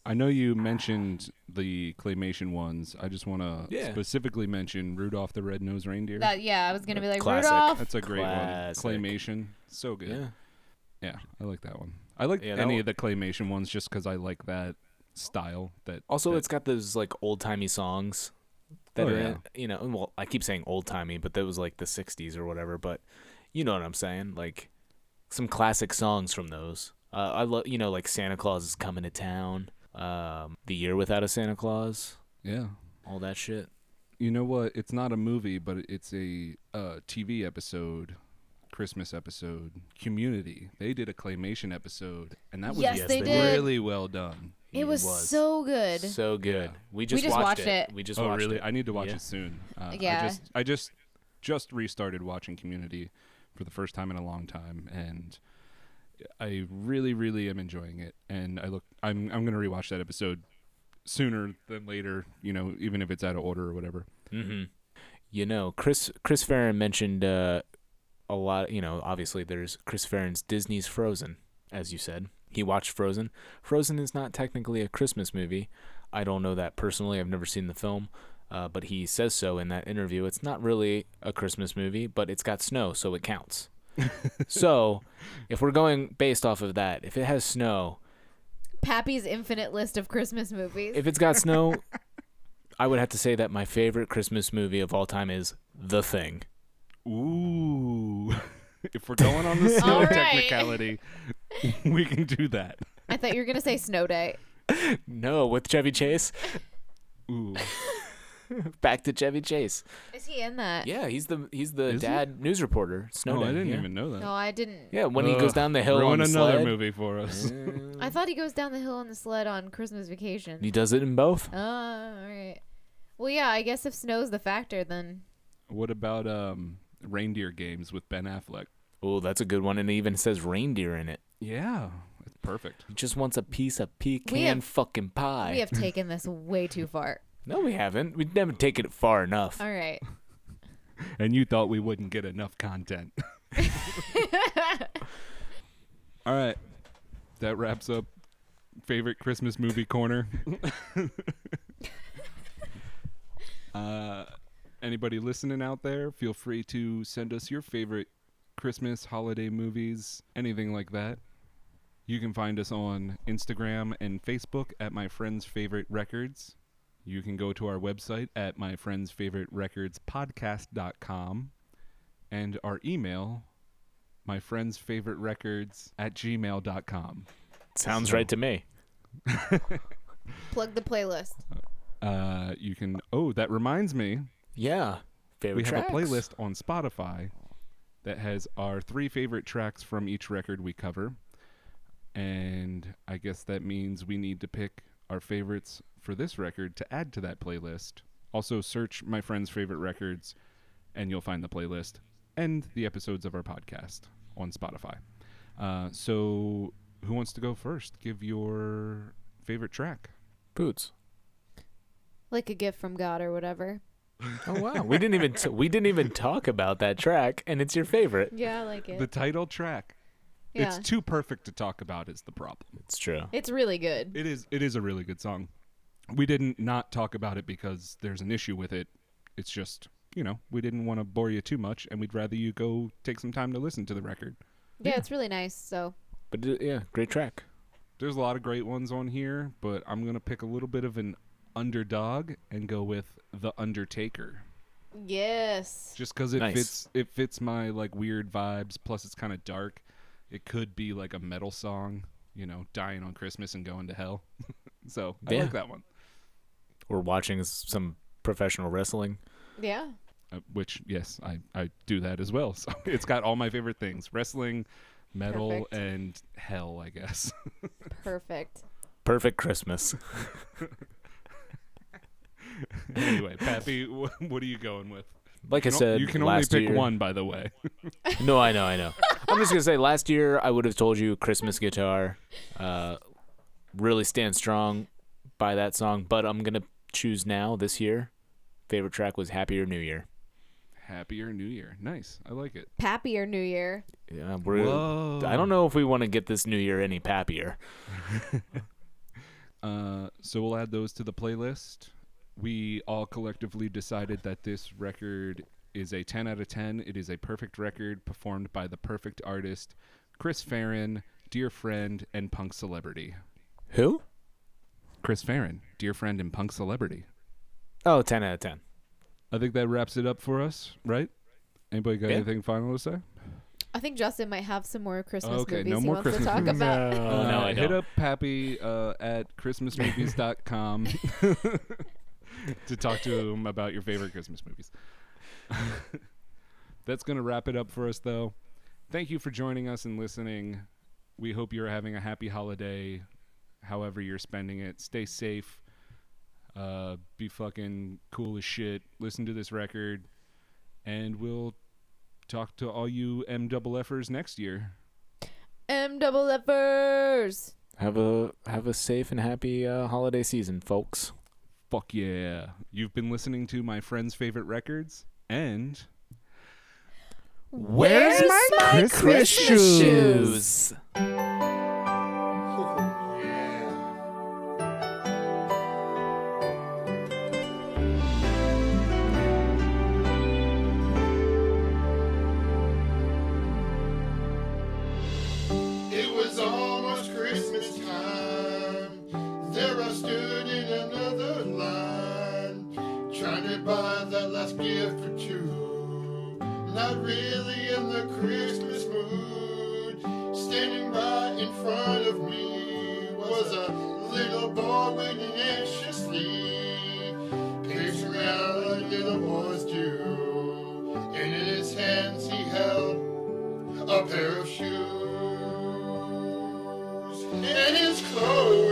I know you mentioned the claymation ones. I just want to Yeah. specifically mention Rudolph the Red-Nosed Reindeer. That yeah, I was gonna be like Classic. Rudolph. That's a great Classic. one. Claymation, so good. Yeah. Yeah, I like that one. I like Yeah, that any one- of the claymation ones just because I like that style. That Also, that- it's got those like old timey songs that Oh, are yeah. you know. Well, I keep saying old timey, but that was like the '60s or whatever. But you know what I'm saying? Like some classic songs from those. Uh, I love you know like Santa Claus is coming to town. Um, the year without a Santa Claus. yeah. All that shit. You know what? It's not a movie, but it's a uh, TV episode, Christmas episode. Community. They did a claymation episode, and that was Yes, Yes, they they did. really well done. It was, so good. so good. Yeah. We just, just watched, watched it. it. We just oh, watched really? it. I need to watch Yeah. it soon. Uh, Yeah. I just, I just, just restarted watching Community for the first time in a long time, and I really, really am enjoying it. And I look, I'm, I'm gonna rewatch that episode sooner than later. You know, even if it's out of order or whatever. Mm-hmm. You know, Chris Chris Farren mentioned uh, a lot. You know, obviously there's Chris Farren's Disney's Frozen, as you said. he watched Frozen. Frozen is not technically a Christmas movie. I don't know that personally. I've never seen the film, uh, but he says so in that interview. It's not really a Christmas movie, but it's got snow, so it counts. So, if we're going based off of that, if it has snow, Pappy's infinite list of Christmas movies. if it's got snow, I would have to say that my favorite Christmas movie of all time is The Thing. Ooh. if we're going on the snow All right. technicality, we can do that. I thought you were gonna say Snow Day. No, with Chevy Chase. Ooh. Back to Chevy Chase. Is he in that? Yeah, he's the he's the Is he? dad news reporter. Snow Oh, Day, I didn't yeah. even know that. No, I didn't. Yeah, when he goes down the hill Ruin on the another sled. movie for us. I thought he goes down the hill on the sled on Christmas vacation. he does it in both. Oh, all right. Well, yeah, I guess if snow's the factor, then What about um reindeer games with Ben Affleck? Oh, that's a good one, and it even says reindeer in it. Yeah, it's perfect. He just wants a piece of pecan We have- fucking pie. we have taken this way too far. No, we haven't. We've never taken it far enough. All right. And you thought we wouldn't get enough content. All right. That wraps up favorite Christmas movie corner. uh anybody listening out there, feel free to send us your favorite Christmas holiday movies, anything like that. You can find us on Instagram and Facebook at My Friend's Favorite Records. You can go to our website at My Friend's Favorite Records Podcast.com and our email, My Friend's Favorite Records at gmail.com. Sounds So- right to me. Plug the playlist. Uh, you can, oh, that reminds me, Yeah. Favorite we have a playlist on Spotify that has our three favorite tracks from each record we cover. And I guess that means we need to pick our favorites for this record to add to that playlist. Also, search my friend's favorite records, and you'll find the playlist and the episodes of our podcast on Spotify. Uh, so, who wants to go first? Give your favorite track. Boots. Like a gift from God or whatever. Oh wow, we didn't even t- we didn't even talk about that track, and it's your favorite. Yeah, I like it. The title track. Yeah. It's too perfect to talk about. Is the problem? It's true. It's really good. It is. It is a really good song. We didn't not talk about it because there's an issue with it. It's just you know we didn't want to bore you too much, and we'd rather you go take some time to listen to the record. Yeah, Yeah. it's really nice. So But uh, yeah, great track. There's a lot of great ones on here, but I'm gonna pick a little bit of an underdog and go with the Undertaker, yes, just because it Nice. fits. It fits my like weird vibes. Plus, it's kind of dark. It could be like a metal song, you know, dying on Christmas and going to hell. so I Yeah. like that one. We're watching some professional wrestling. yeah. uh, which yes I, I do that as well so it's got all my favorite things wrestling metal Perfect. and hell i guess Perfect. Perfect Christmas. anyway pappy wh- what are you going with Like I You can said, you can only last pick year- one by the way No, I know, I know. I'm just gonna say, last year I would have told you Christmas guitar, uh, really stand strong by that song. But I'm gonna choose now this year. Favorite track was Happier New Year. happier new year nice i like it Pappy or New Year. Yeah, we're. Whoa. I don't know if we want to get this New Year any happier. uh, so we'll add those to the playlist we all collectively decided that this record is a 10 out of 10 it is a perfect record performed by the perfect artist chris farren dear friend and punk celebrity Who? Chris Farren, dear friend and punk celebrity. Oh, 10 out of 10. I think that wraps it up for us, right? Anybody got Yeah. anything final to say? I think Justin might have some more Christmas Okay, movies no he more wants Christmas to talk movies. about. Oh, no, I hit don't. Hit up Pappy uh, at christmasmovies.com to talk to him about your favorite Christmas movies. That's going to wrap it up for us, though. Thank you for joining us and listening. We hope you're having a happy holiday, however you're spending it. Stay safe. Uh, be fucking cool as shit. Listen to this record, and we'll talk to all you M double Fers next year. M double Fers. Have a have a safe and happy uh, holiday season, folks. Fuck yeah. You've been listening to my friend's favorite records and Where's my Christmas shoes? Not really in the Christmas mood. Standing right in front of me was a little boy waiting anxiously. Pacing around like little boys do. And in his hands he held a pair of shoes. And his clothes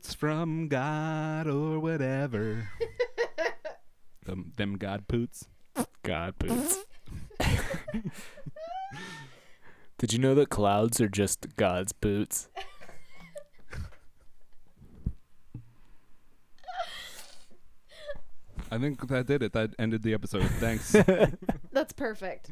Like a poots from God or whatever. them, them God poots. God boots. Did you know that clouds are just God's boots? I think that did it. That ended the episode. Thanks. That's perfect.